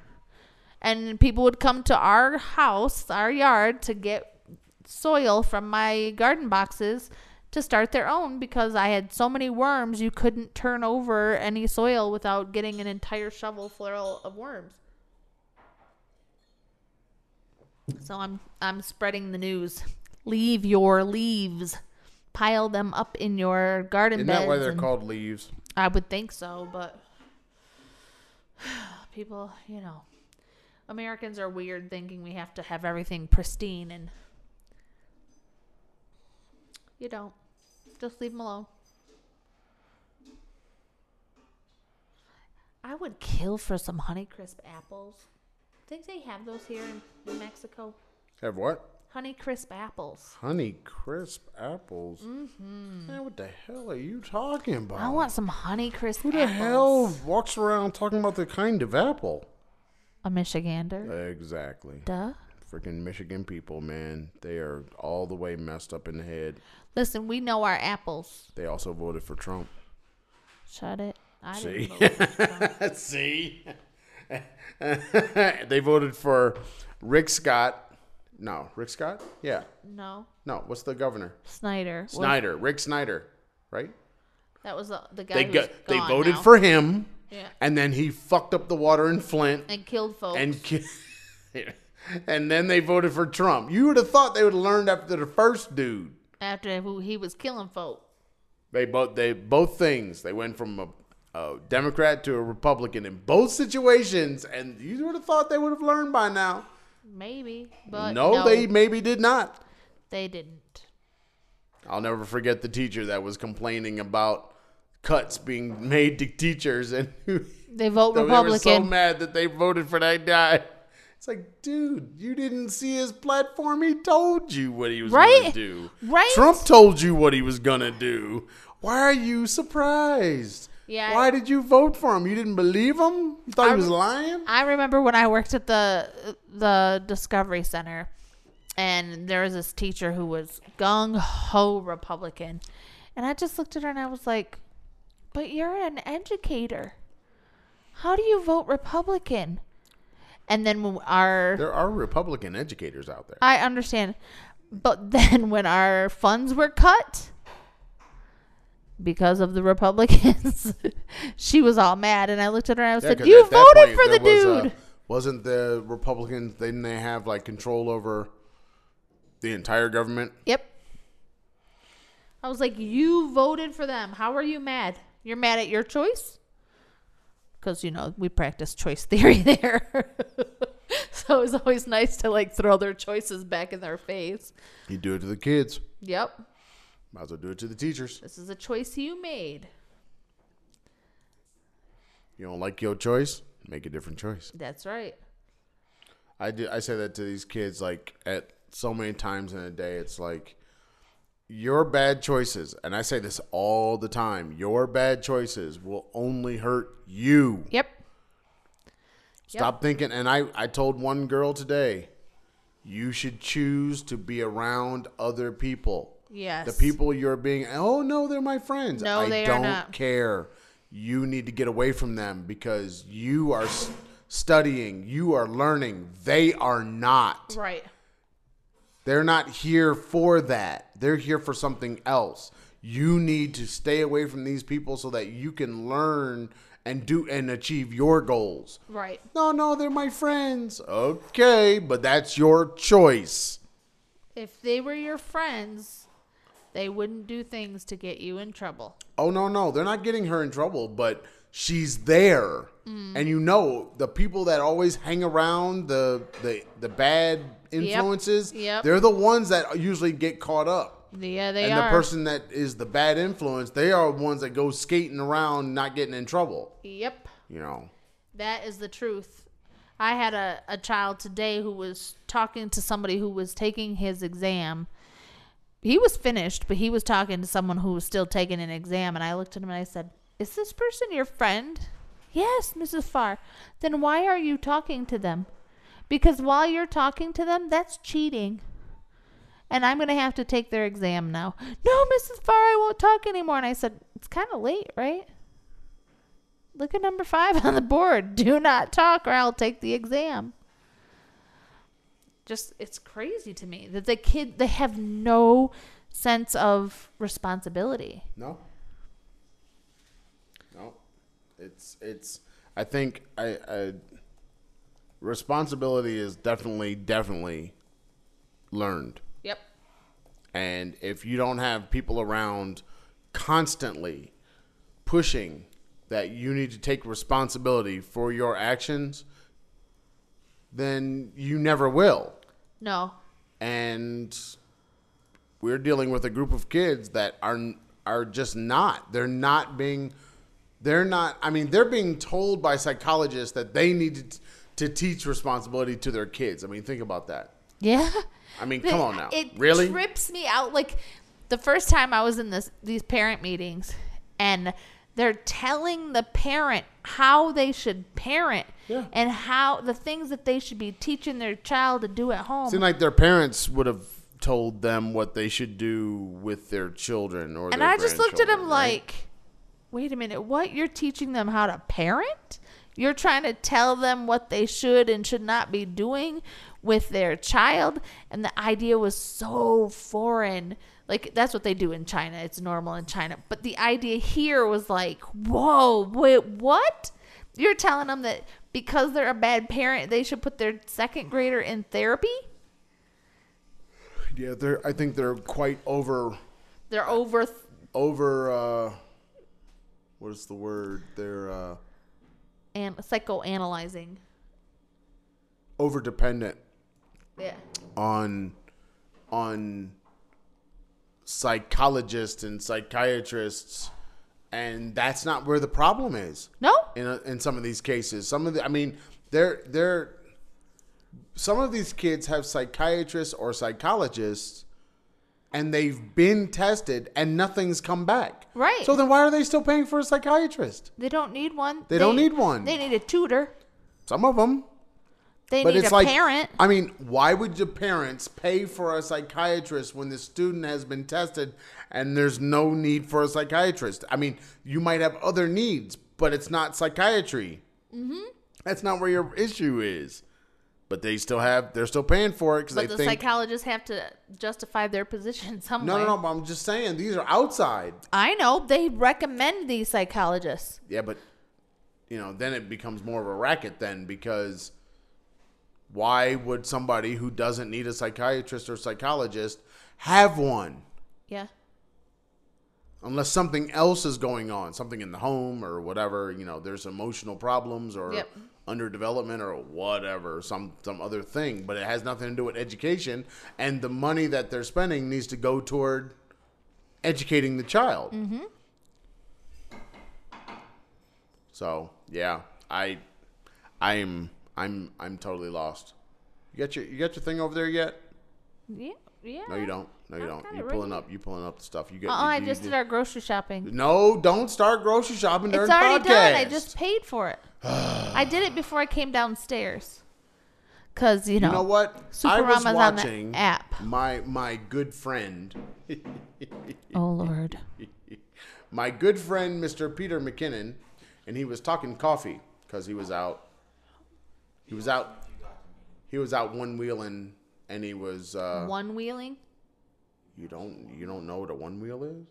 And people would come to our house, our yard to get soil from my garden boxes to start their own because I had so many worms you couldn't turn over any soil without getting an entire shovel full of worms. So I'm I'm spreading the news. Leave your leaves. Pile them up in your garden Isn't beds. that why they're called leaves? I would think so, but <sighs> people, you know, Americans are weird thinking we have to have everything pristine and you don't. Just leave them alone. I would kill for some Honeycrisp apples. Think they have those here in, in Mexico? Have what? Honeycrisp apples. Honey crisp apples. Mm-hmm. Man, what the hell are you talking about? I want some Honeycrisp Who the apples. hell walks around talking about the kind of apple? A Michigander. Exactly. Duh. Freaking Michigan people, man. They are all the way messed up in the head. Listen, we know our apples. They also voted for Trump. Shut it. I See? didn't vote for Trump. <laughs> See? <laughs> they voted for Rick Scott. No, Rick Scott? Yeah. No, No, what's the governor? Snyder. Was- Snyder. Rick Snyder, right? that was the, the guy They who's got, they voted now for him. Yeah. And then he fucked up the water in Flint and killed folks. and ki- <laughs> and then they voted for Trump. You would have thought they would have learned after the first dude. After who he was killing folk. They both they both things. They went from a, a Democrat to a Republican in both situations, and you would have thought they would have learned by now. Maybe, but no, no, they maybe did not. they didn't. I'll never forget the teacher that was complaining about cuts being made to teachers, and <laughs> They vote they were so Republican. mad that they voted for that guy. It's like, dude, you didn't see his platform. He told you what he was going to do. Right? Trump told you what he was going to do. Why are you surprised? Yeah. Why did you vote for him? You didn't believe him? You thought I he was lying? I remember when I worked at the the Discovery Center, and there was this teacher who was gung ho Republican, and I just looked at her and I was like, "But you're an educator. How do you vote Republican?" And then when our There are Republican educators out there. I understand. But <laughs> then when our funds were cut because of the Republicans, <laughs> she was all mad. And I looked at her and I Yeah, said, You voted point, for the there was, uh, dude. wasn't the Republicans, didn't they have like control over the entire government? yep. I was like, You voted for them. How are you mad? You're mad at your choice? Because, you know, we practice choice <laughs> theory there. <laughs> so it was always nice to like throw their choices back in their face. You do it to the kids. Yep. Might as well do it to the teachers. This is a choice you made. You don't like your choice? Make a different choice. That's right. I do, I say that to these kids like at so many times in a day. It's like your bad choices, and I say this all the time. Your bad choices will only hurt you. Yep. Stop thinking. And I, I told one girl today, you should choose to be around other people. Yes. The people you're being, oh no, they're my friends. No, I they are don't not. care. You need to get away from them because you are studying, you are learning. They are not. Right. They're not here for that. They're here for something else. You need to stay away from these people so that you can learn and do and achieve your goals. Right. No, no, they're my friends. Okay, but that's your choice. If they were your friends, they wouldn't do things to get you in trouble. Oh no, no, they're not getting her in trouble, but she's there. And you know, the people that always hang around the the the bad influences, Yep. they're the ones that usually get caught up. Yeah, they and are. And the person that is the bad influence, they are the ones that go skating around not getting in trouble, Yep. you know. That is the truth. I had a, a child today who was talking to somebody who was taking his exam. He was finished, but he was talking to someone who was still taking an exam. And I looked at him and I said, Is this person your friend? Yes, Mrs. Farr. Then why are you talking to them? Because while you're talking to them, that's cheating. And I'm going to have to take their exam now. No, Mrs. Farr, I won't talk anymore. And I said, It's kind of late, right? Look at number five <laughs> on the board. Do not talk or I'll take the exam. Just, it's crazy to me that the kid, they have no sense of responsibility. No. It's it's I think I, I responsibility is definitely definitely learned. Yep. And if you don't have people around constantly pushing that you need to take responsibility for your actions, then you never will. No. And we're dealing with a group of kids that are are just not. They're not being they're not I mean, they're being told by psychologists that they need to, to teach responsibility to their kids. I mean, think about that. Yeah. I mean, come on now. It really? trips me out. Like the first time I was in this these parent meetings, and they're telling the parent how they should parent Yeah. and how the things that they should be teaching their child to do at home. Seemed like their parents would have told them what they should do with their children or and I just looked at him grandchildren, right? like, wait a minute, what? You're teaching them how to parent? You're trying to tell them what they should and should not be doing with their child? And the idea was so foreign. Like, that's what they do in China. It's normal in China. But the idea here was like, whoa, wait, what? You're telling them that because they're a bad parent, they should put their second grader in therapy? Yeah, they're I think they're quite over They're over. over uh what is the word? They're uh and psychoanalyzing. over dependent Yeah. on on psychologists and psychiatrists and that's not where the problem is No? in a, in some of these cases some of the i mean they're they're some of these kids have psychiatrists or psychologists and they've been tested and nothing's come back Right. so then why are they still paying for a psychiatrist They don't need one. They don't need one. They need a tutor. some of them They But need it's a like, parent. I mean, why would the parents pay for a psychiatrist when the student has been tested and there's no need for a psychiatrist? I mean, you might have other needs, but it's not psychiatry. Mm-hmm. That's not where your issue is. But they still have, they're still paying for it because they the think. psychologists have to justify their position <laughs> some no, no, no. But I'm just saying these are outside. I know they recommend these psychologists. Yeah, but you know, then it becomes more of a racket then because why would somebody who doesn't need a psychiatrist or psychologist have one? Yeah. unless something else is going on, something in the home or whatever, you know, there's emotional problems or Yep. Underdevelopment or whatever, some some other thing, but it has nothing to do with education and the money that they're spending needs to go toward educating the child. Mm-hmm. So, yeah, I I'm I'm I'm totally lost. You got your you got your thing over there yet? Yeah. Yeah. No, you don't. No, you I'm don't. You pulling ready. up. You pulling up the stuff. You get. Uh-uh, I just did our grocery shopping. no, don't start grocery shopping during It's already podcast. done. I just paid for it. <sighs> I did it before I came downstairs. Cause you know, You know what? Super I was Mama's on the watching app. my my good friend, <laughs> Oh Lord. my good friend, Mr. Peter McKinnon, and he was talking coffee because he was out. He was out. He was out one wheeling, and he was. Uh, One wheeling. you don't you don't know what a one wheel is?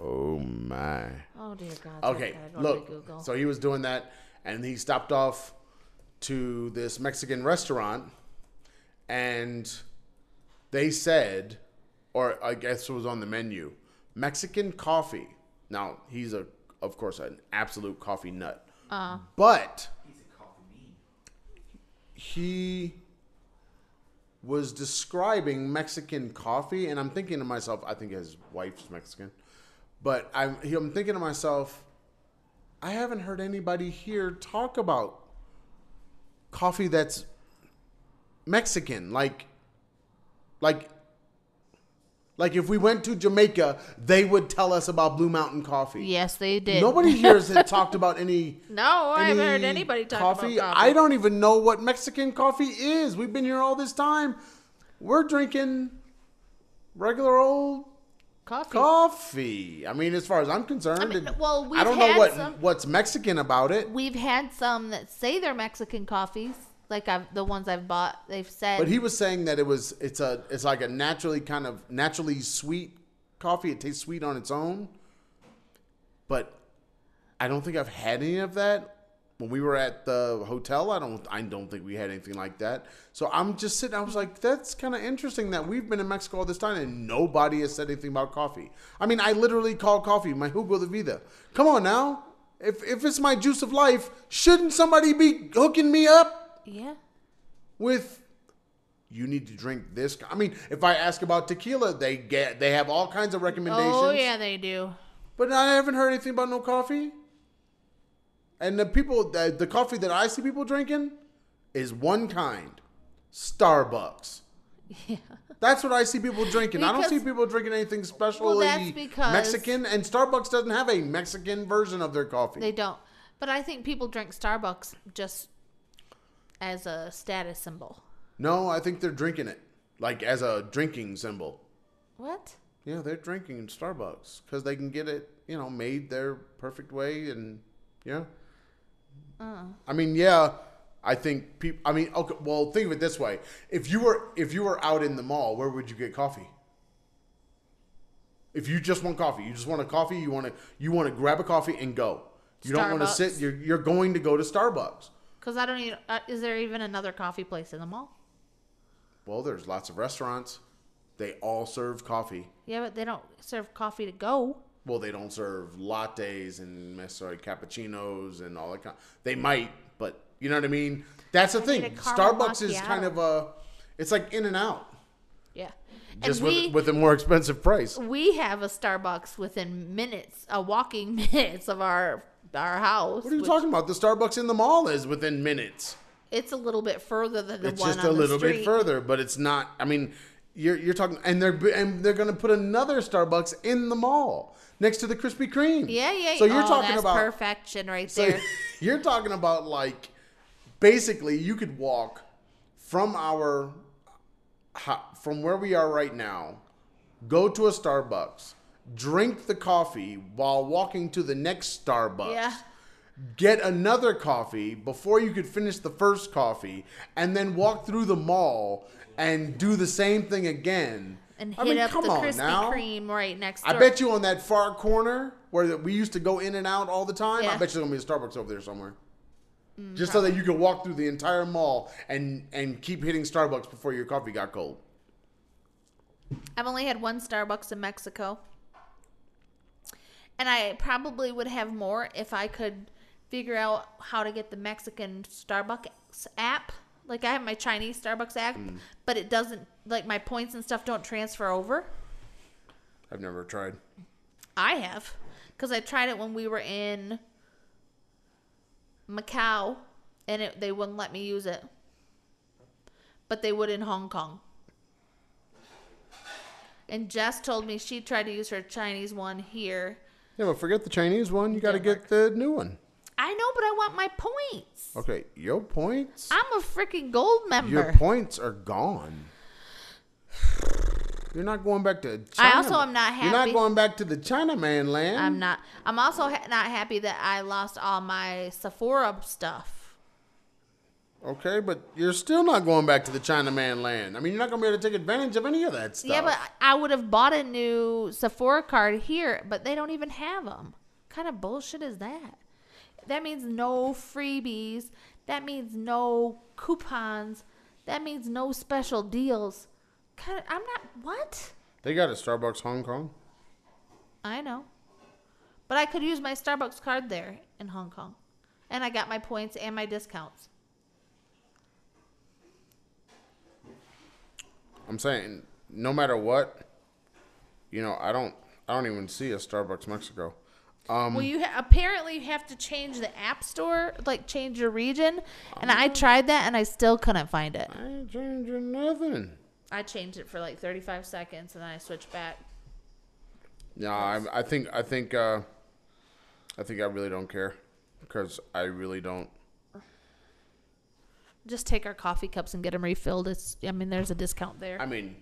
Wow, you're Oh my. Oh dear God. so Okay, gotta go to look. So he was doing that, and he stopped off to this Mexican restaurant, and they said, or I guess it was on the menu, Mexican coffee. Now he's a, of course, an absolute coffee nut, Uh, but He's a coffee bean. he was describing Mexican coffee, and I'm thinking to myself, I think his wife's Mexican, but I'm I'm thinking to myself, I haven't heard anybody here talk about coffee that's Mexican, like, like. Like if we went to Jamaica, they would tell us about Blue Mountain Coffee. yes, they did. Nobody here has talked about any <laughs> No, I haven't heard anybody talk coffee. about coffee. I don't even know what Mexican coffee is. We've been here all this time. We're drinking regular old coffee. coffee. I mean, as far as I'm concerned, I mean, it- well, I we've don't know what some- what's Mexican about it. We've had some that say they're Mexican coffees, like I've the ones I've bought. They've said, But he was saying that it was it's a it's like a naturally kind of naturally sweet coffee. It tastes sweet on its own. But I don't think I've had any of that. When we were at the hotel, I don't I don't think we had anything like that. So I'm just sitting I was like that's kind of interesting that we've been in Mexico all this time and nobody has said anything about coffee. I mean, I literally call coffee my jugo de vida. Come on now. If if it's my juice of life, shouldn't somebody be hooking me up yeah, with you need to drink this. I mean, if I ask about tequila, they get they have all kinds of recommendations. oh yeah, they do. But I haven't heard anything about no coffee. And the people, the, the coffee that I see people drinking is one kind, Starbucks. <laughs> Yeah. That's what I see people drinking. I don't see people drinking anything specially that's because- Mexican. And Starbucks doesn't have a Mexican version of their coffee. They don't. But I think people drink Starbucks just as a status symbol. no, I think they're drinking it like as a drinking symbol. What? Yeah, they're drinking Starbucks because they can get it, you know, made their perfect way, and yeah. Uh, I mean, yeah, I think people. I mean, okay. Well, think of it this way: if you were if you were out in the mall, where would you get coffee? If you just want coffee, you just want a coffee. You want to you want to grab a coffee and go. You don't want to sit. You're you're going to go to Starbucks. Because I don't even. Uh, is there even another coffee place in the mall? Well, there's lots of restaurants. They all serve coffee. Yeah, but they don't serve coffee to go. Well, they don't serve lattes and necessarily cappuccinos and all that kind. They might, but you know what I mean. That's the thing. need a caramel Starbucks is kind of a. It's like In and Out, Yeah. just we, with with a more expensive price. we have a Starbucks within minutes, a walking <laughs> minutes of our our house. What are you which- talking about? The Starbucks in the mall is within minutes. It's a little bit further than the It's one It's just on a little bit further, but it's not. I mean, you're you're talking, and they're and they're going to put another Starbucks in the mall next to the Krispy Kreme. Yeah, yeah. So you're oh, talking that's about perfection right So there. <laughs> you're talking about like basically you could walk from our from where we are right now, go to a Starbucks, drink the coffee while walking to the next Starbucks. yeah. Get another coffee before you could finish the first coffee, and then walk through the mall and do the same thing again. And I hit mean, up the Krispy. Kreme right next I bet you on that far corner where we used to go in and out all the time. I bet you there's gonna be a Starbucks over there somewhere. Mm, Just so that you could walk through the entire mall and and keep hitting Starbucks before your coffee got cold. I've only had one Starbucks in Mexico. And I probably would have more if I could figure out how to get the Mexican Starbucks app. Like I have my Chinese Starbucks app, Mm. but it doesn't like my points and stuff don't transfer over. I've never tried. I have cuz I tried it when we were in Macau and it, they wouldn't let me use it. But they would in Hong Kong. And Jess told me she tried to use her Chinese one here. Yeah, but forget the Chinese one. You got to get the new one. I know, but I want my points. Okay, your points. I'm a freaking gold member. Your points are gone. <sighs> You're not going back to China. I also am not happy. You're not going back to the China man land. I'm not. I'm also ha- not happy that I lost all my Sephora stuff. Okay, but you're still not going back to the Chinaman land. I mean, you're not going to be able to take advantage of any of that stuff. Yeah, but I would have bought a new Sephora card here, but they don't even have them. kind of bullshit is that? That means no freebies. That means no coupons. That means no special deals. I'm not. What? they got a Starbucks Hong Kong. I know. But I could use my Starbucks card there in Hong Kong. And I got my points and my discounts. I'm saying, no matter what, you know, I don't, I don't even see a Starbucks Mexico. Um, Well, you ha- apparently you have to change the app store, like change your region. And I tried that and I still couldn't find it. I ain't changing nothing. I changed it for like 35 seconds and then I switched back. No, I, I think, I think, uh, I think I really don't care because I really don't. Just take our coffee cups and get them refilled. It's, I mean, there's a discount there. I mean,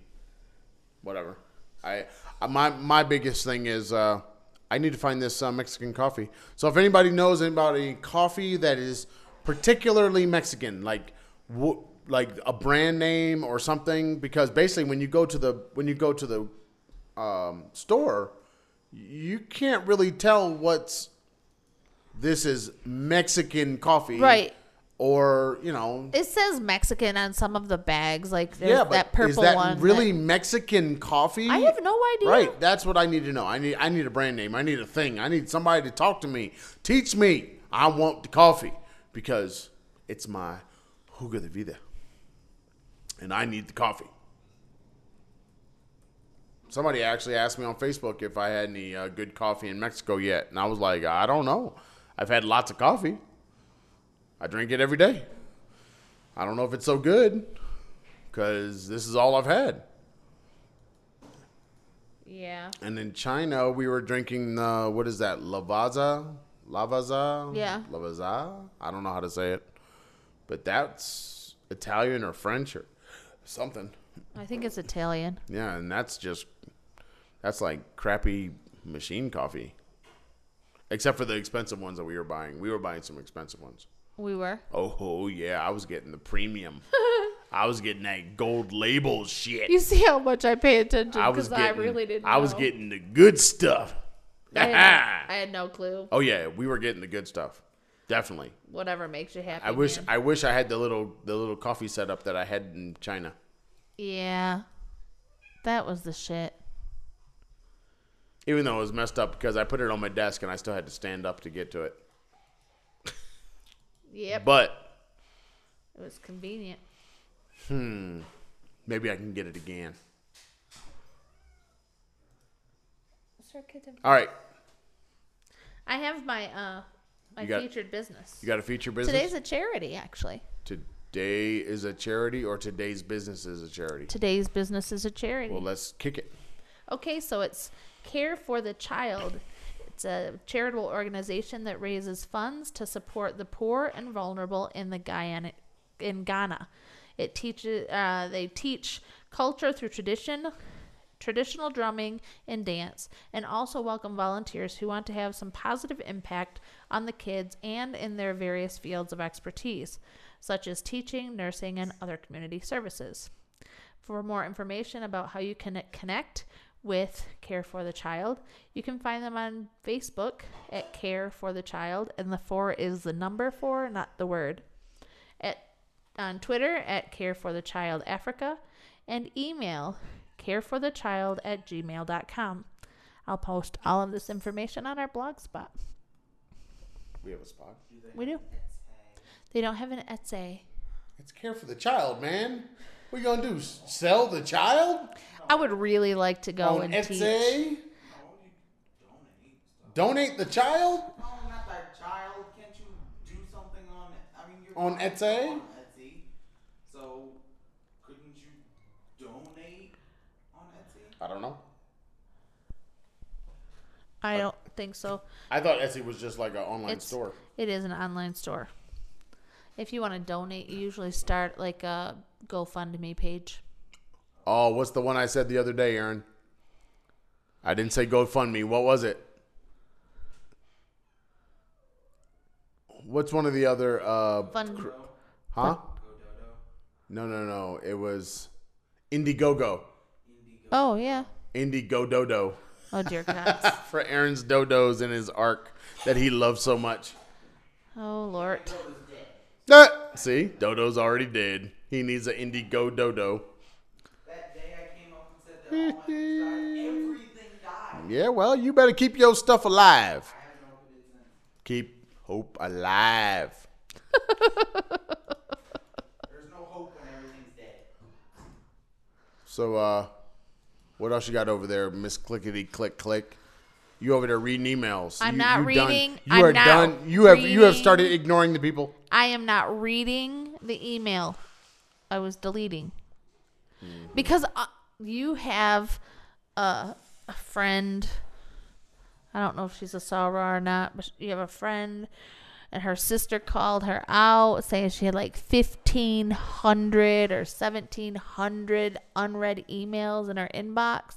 whatever. I, I my my biggest thing is uh, I need to find this uh, Mexican coffee. So if anybody knows anybody coffee that is particularly Mexican, like w- like a brand name or something, because basically when you go to the when you go to the um, store, you can't really tell what's this is Mexican coffee, Right. Or you know, It says Mexican on some of the bags. Like yeah, but that purple is that one. really that- Mexican coffee? I have no idea. Right, that's what I need to know. I need I need a brand name. I need a thing. I need somebody to talk to me. Teach me. I want the coffee because it's my jugo de vida, and I need the coffee. Somebody actually asked me on Facebook if I had any uh, good coffee in Mexico yet, and I was like, I don't know. I've had lots of coffee. I drink it every day. I don't know if it's so good because this is all I've had. Yeah. And in China, we were drinking the what is that? Lavazza, Lavazza, Yeah. Lavazza. I don't know how to say it, but that's Italian or French or something. I think it's Italian. Yeah, and that's just that's like crappy machine coffee. Except for the expensive ones that we were buying. We were buying some expensive ones. We were. Oh, yeah, I was getting the premium. <laughs> I was getting that gold label shit. You see how much I pay attention because I getting, really didn't. I was getting the good stuff. I had, I had no clue. Oh yeah, we were getting the good stuff. Definitely. Whatever makes you happy. I wish man. I wish I had the little the little coffee setup that I had in China. Yeah. That was the shit. Even though it was messed up because I put it on my desk and I still had to stand up to get to it. Yep. But it was convenient. Hmm. Maybe I can get it again. All right. I have my uh my got- featured business. You got a featured business? Today's a charity, actually. Today is a charity or today's business is a charity? Today's business is a charity. Well, let's kick it. Okay, so it's Care for the Child. It's a charitable organization that raises funds to support the poor and vulnerable in the Guyana, in Ghana. It teaches. Uh, they teach culture through tradition, traditional drumming and dance, and also welcome volunteers who want to have some positive impact on the kids and in their various fields of expertise, such as teaching, nursing, and other community services. For more information about how you can connect with Care for the Child, you can find them on Facebook at Care for the Child, and the four is the number four, not the word. At on Twitter at Care for the Child Africa, and email careforthechild at gmail.com. I'll post all of this information on our blog spot. We have a spot. We do. They don't have an Etsy. It's care for the child, man. What are you gonna do? Sell the child I would really like to go on and teach. Etsy? Donate the child No, not that child. Can't you do something on? I mean, you're On Etsy? On Etsy. So, couldn't you donate on Etsy? I don't know. I don't think so. I thought Etsy was just like an online It's- store. It is an online store. If you want to donate, you usually start like a GoFundMe page. Oh, what's the one I said the other day, Aaron? I didn't say GoFundMe. What was it? What's one of the other? Uh, Fund, Huh? Go No, no, no. It was Indiegogo. Oh yeah. Indigo Dodo. Oh dear <laughs> God. For Aaron's dodos in his ark that he loves so much. oh Lord. Ah, see, Dodo's already dead. He needs an Indigo Dodo. That day I came up and said that all my things died, everything died. <laughs> Yeah, well, you better keep your stuff alive. I haven't opened it since. Keep hope alive. There's no hope when everything's dead. So, uh, what else you got over there, Miss Clickety Click Click? You over there reading emails? I'm You- not you done- reading. You I'm are not done. You have you have started ignoring the people. I am not reading the email. I was deleting because uh, you have a, a friend. I don't know if she's a Sarah or not, but you have a friend, and her sister called her out saying she had like fifteen hundred or seventeen hundred unread emails in her inbox,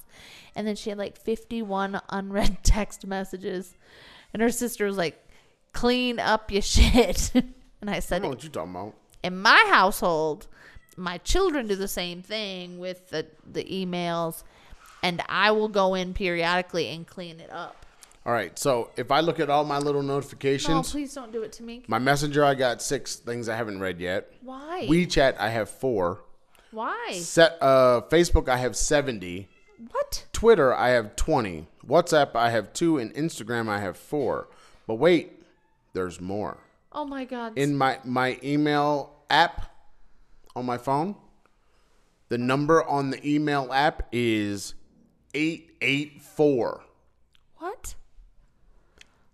and then she had like fifty one unread <laughs> text messages, and her sister was like, "Clean up your <laughs> shit." and I I said, don't know what you talking about. in my household, my children do the same thing with the, the emails, and I will go in periodically and clean it up. All right. So if I look at all my little No, notifications, please don't do it to me. my messenger, I got six things I haven't read yet. Why? WeChat, I have four. Why? Set uh, Facebook, I have seventy. What? Twitter, I have 20. WhatsApp, I have two. And Instagram, I have four. But wait, there's more. Oh my God. In my, my email app on my phone, the number on the email app is 884. what?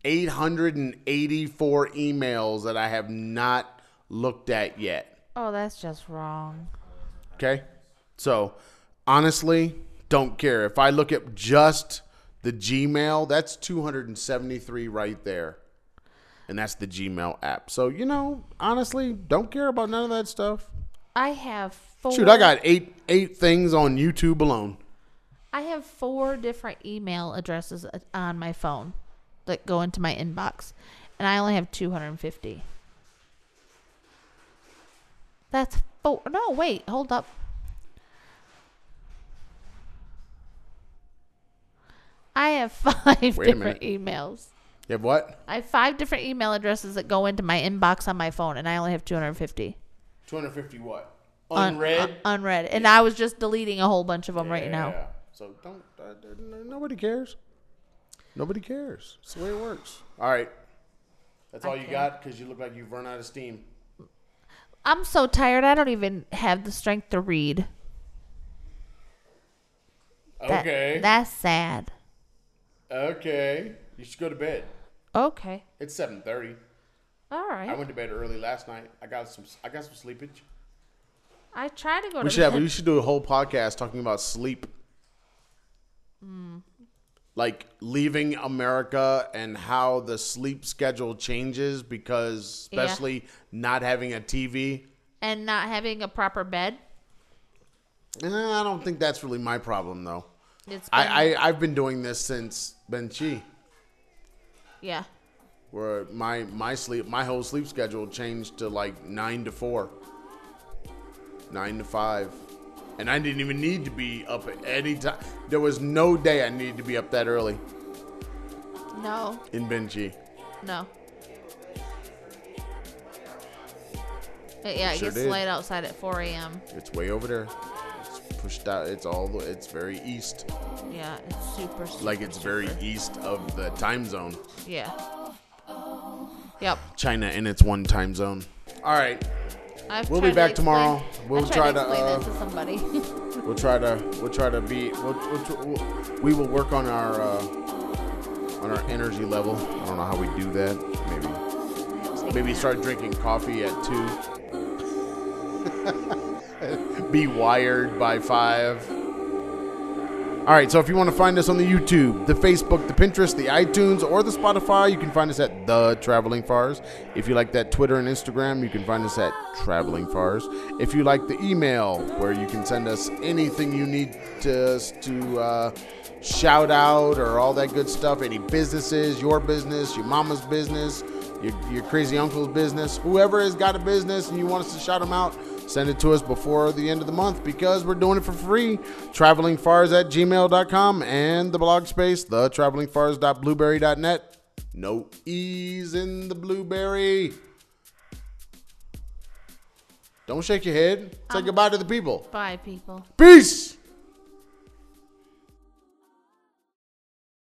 884 emails that I have not looked at yet. Oh, that's just wrong. Okay. So honestly, don't care. If I look at just the Gmail, that's 273 right there. And that's the Gmail app. So, you know, honestly, don't care about none of that stuff. I have four. Shoot, I got eight eight things on YouTube alone. I have four different email addresses uh, on my phone that go into my inbox, and I only have 250. That's four. No, wait, hold up. I have <laughs> five different emails. You have what? I have five different email addresses that go into my inbox on my phone, and I only have 250 250 what? Unread? un- unread, and I was just deleting a whole bunch of them right now. Yeah. So don't. Uh, nobody cares. Nobody cares. It's the way it works. All right. That's I all you care. got because you look like you've run out of steam. I'm so tired. I don't even have the strength to read. That- Okay. That's sad. okay. You should go to bed. Okay. It's seven thirty. All right. I went to bed early last night. I got some. I got some sleepage. I try to go We to should have. We should do a whole podcast talking about sleep. Hmm. Like leaving America and how the sleep schedule changes because, Yeah. especially not having a TV. and not having a proper bed. Eh, I don't think that's really my problem though. It's been, I, I I've been doing this since Benxi, yeah. Where my my sleep my whole sleep schedule changed to like nine to four, nine to five, and I didn't even need to be up at any time. There was no day I needed to be up that early No. in Benxi. No. Yeah, it Sure gets did. light outside at 4 a.m. It's way over there. It's pushed out. It's all. the- It's very east. Yeah, it's super. super Like it's very east of the time zone. Yeah. Yep. China in its one time zone. All right. I've We'll be to back explain- tomorrow. We'll I tried try to to, explain uh, this to somebody. <laughs> We'll try to we'll try to be we'll, we'll, we'll we will work on our uh, on our energy level. I don't know how we do that. Maybe maybe start drinking coffee at two. <laughs> be wired by five. All right, so if you want to find us on the YouTube, the Facebook, the Pinterest, the iTunes, or the Spotify, you can find us at The Traveling Fars. If you like that Twitter and Instagram, you can find us at Traveling Fars. If you like the email, where you can send us anything you need to, us to uh, shout out or all that good stuff, any businesses, your business, your mama's business, your, your crazy uncle's business, whoever has got a business and you want us to shout them out, send it to us before the end of the month because we're doing it for free. Travelingfars at gmail.com and the blog space, the travelingfars.blueberry.net. No E's in the blueberry. Don't shake your head. Say um, goodbye to the people. Bye, people. Peace.